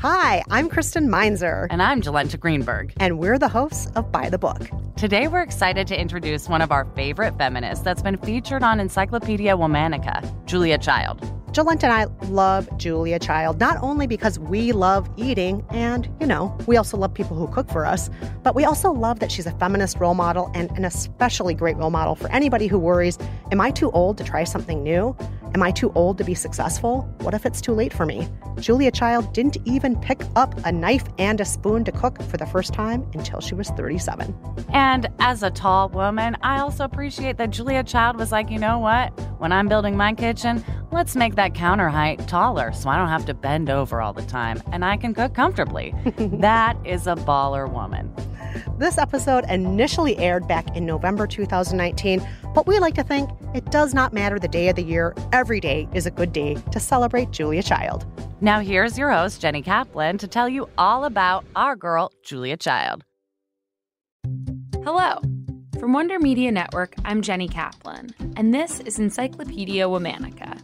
Hi, I'm Kristen Meinzer. And I'm Jolenta Greenberg. And we're the hosts of By the Book. Today, we're excited to introduce one of our favorite feminists that's been featured on Encyclopedia Womanica, Julia Child. Jolenta and I love Julia Child, not only because we love eating and, you know, we also love people who cook for us, but we also love that she's a feminist role model and an especially great role model for anybody who worries Am I too old to try something new? Am I too old to be successful? What if it's too late for me? Julia Child didn't even pick up a knife and a spoon to cook for the first time until she was 37. And as a tall woman, I also appreciate that Julia Child was like, you know what? When I'm building my kitchen, let's make that counter height taller so I don't have to bend over all the time and I can cook comfortably. that is a baller woman. This episode initially aired back in November 2019, but we like to think it does not matter the day of the year. Every day is a good day to celebrate Julia Child. Now, here's your host, Jenny Kaplan, to tell you all about our girl, Julia Child. Hello. From Wonder Media Network, I'm Jenny Kaplan, and this is Encyclopedia Womanica.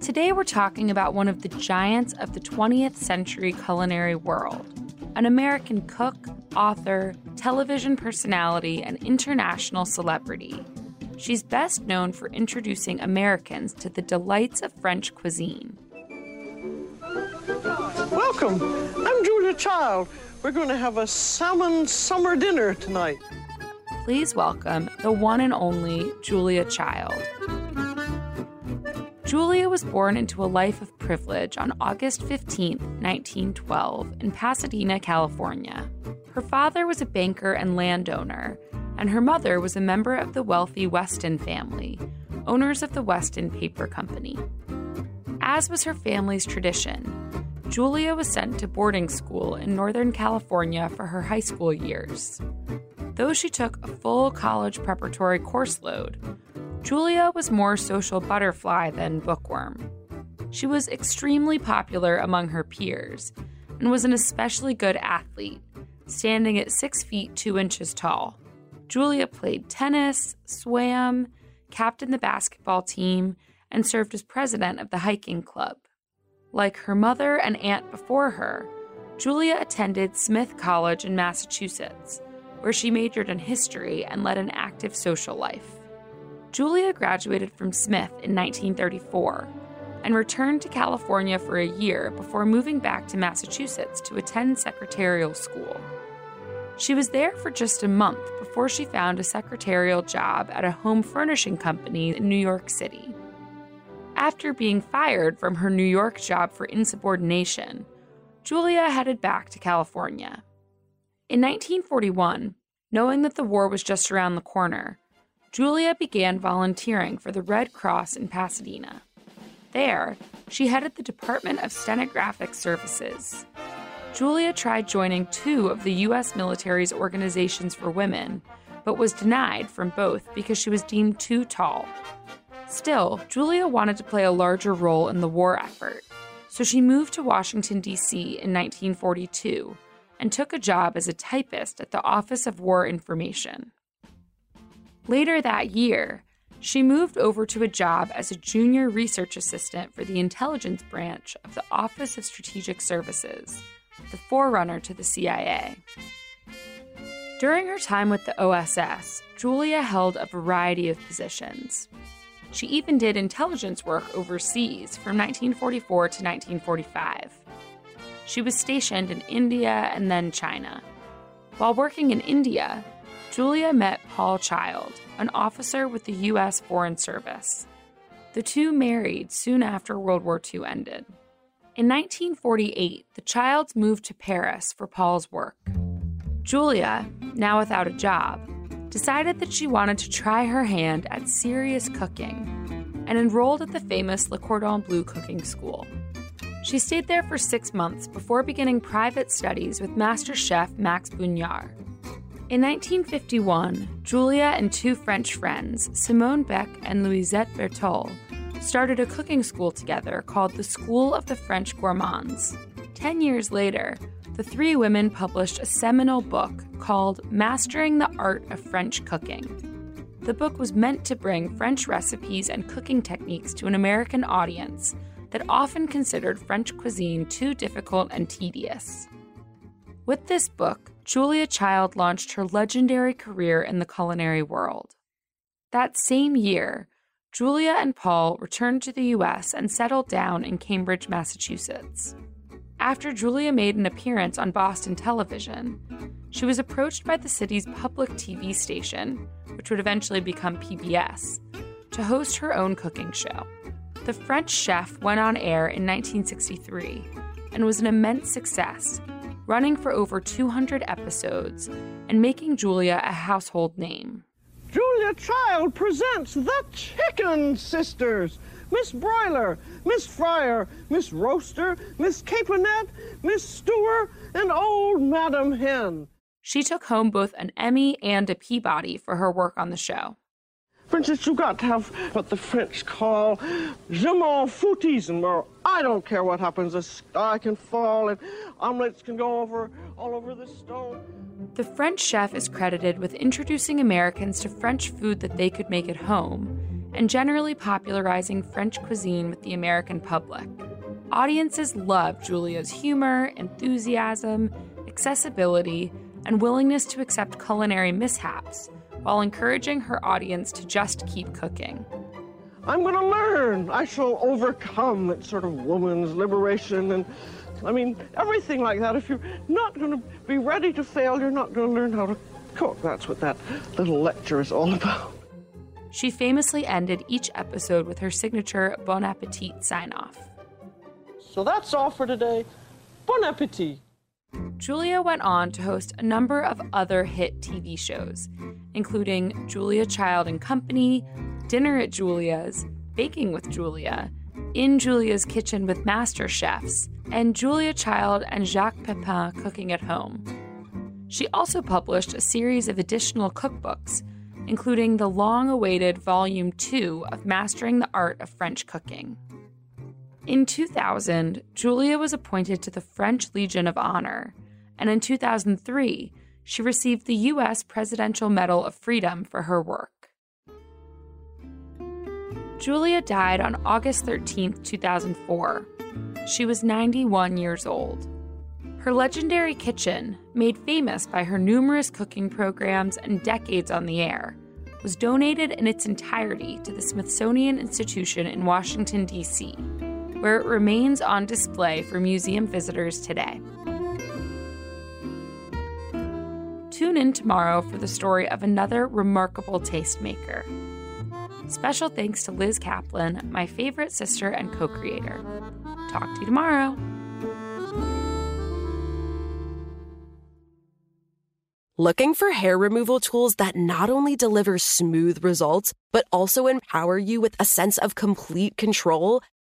Today, we're talking about one of the giants of the 20th century culinary world an American cook, author, television personality, and international celebrity. She's best known for introducing Americans to the delights of French cuisine. Welcome. I'm Julia Child. We're going to have a salmon summer dinner tonight. Please welcome the one and only Julia Child. Julia was born into a life of privilege on August 15, 1912, in Pasadena, California. Her father was a banker and landowner, and her mother was a member of the wealthy Weston family, owners of the Weston Paper Company. As was her family's tradition, Julia was sent to boarding school in Northern California for her high school years. Though she took a full college preparatory course load, Julia was more social butterfly than bookworm. She was extremely popular among her peers and was an especially good athlete, standing at 6 feet 2 inches tall. Julia played tennis, swam, captained the basketball team, and served as president of the hiking club. Like her mother and aunt before her, Julia attended Smith College in Massachusetts, where she majored in history and led an active social life. Julia graduated from Smith in 1934 and returned to California for a year before moving back to Massachusetts to attend secretarial school. She was there for just a month before she found a secretarial job at a home furnishing company in New York City. After being fired from her New York job for insubordination, Julia headed back to California. In 1941, knowing that the war was just around the corner, Julia began volunteering for the Red Cross in Pasadena. There, she headed the Department of Stenographic Services. Julia tried joining two of the U.S. military's organizations for women, but was denied from both because she was deemed too tall. Still, Julia wanted to play a larger role in the war effort, so she moved to Washington, D.C. in 1942 and took a job as a typist at the Office of War Information. Later that year, she moved over to a job as a junior research assistant for the intelligence branch of the Office of Strategic Services, the forerunner to the CIA. During her time with the OSS, Julia held a variety of positions. She even did intelligence work overseas from 1944 to 1945. She was stationed in India and then China. While working in India, Julia met Paul Child, an officer with the U.S. Foreign Service. The two married soon after World War II ended. In 1948, the Childs moved to Paris for Paul's work. Julia, now without a job, decided that she wanted to try her hand at serious cooking and enrolled at the famous Le Cordon Bleu cooking school. She stayed there for six months before beginning private studies with master chef Max Bugnard. In 1951, Julia and two French friends, Simone Beck and Louisette Bertholle, started a cooking school together called the School of the French Gourmands. Ten years later, the three women published a seminal book called Mastering the Art of French Cooking. The book was meant to bring French recipes and cooking techniques to an American audience that often considered French cuisine too difficult and tedious. With this book, Julia Child launched her legendary career in the culinary world. That same year, Julia and Paul returned to the US and settled down in Cambridge, Massachusetts. After Julia made an appearance on Boston television, she was approached by the city's public TV station, which would eventually become PBS, to host her own cooking show. The French Chef went on air in 1963 and was an immense success, running for over 200 episodes and making Julia a household name. Julia Child presents the Chicken Sisters. Miss Broiler, Miss Fryer, Miss Roaster, Miss Caponette, Miss Stewer, and old Madam Hen. She took home both an Emmy and a Peabody for her work on the show. For instance, you got to have what the French call je m'en foutisme, or I don't care what happens, the sky can fall and omelets can go over all over the stone. The French chef is credited with introducing Americans to French food that they could make at home and generally popularizing French cuisine with the American public. Audiences loved Julia's humor, enthusiasm, accessibility, and willingness to accept culinary mishaps while encouraging her audience to just keep cooking. I'm going to learn. I shall overcome. that sort of woman's liberation and I mean, everything like that. If you're not going to be ready to fail, you're not going to learn how to cook. That's what that little lecture is all about. She famously ended each episode with her signature Bon Appetit sign off. So that's all for today. Bon appetit. Julia went on to host a number of other hit TV shows, including Julia Child and Company, Dinner at Julia's, Baking with Julia, In Julia's Kitchen with Master Chefs, and Julia Child and Jacques Pepin Cooking at Home. She also published a series of additional cookbooks, including the long awaited Volume 2 of Mastering the Art of French Cooking. In 2000, Julia was appointed to the French Legion of Honor, and in 2003, she received the U.S. Presidential Medal of Freedom for her work. Julia died on August 13, 2004. She was 91 years old. Her legendary kitchen, made famous by her numerous cooking programs and decades on the air, was donated in its entirety to the Smithsonian Institution in Washington, D.C., where it remains on display for museum visitors today. Tune in tomorrow for the story of another remarkable tastemaker. Special thanks to Liz Kaplan, my favorite sister and co creator. Talk to you tomorrow. Looking for hair removal tools that not only deliver smooth results, but also empower you with a sense of complete control?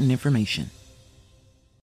important information.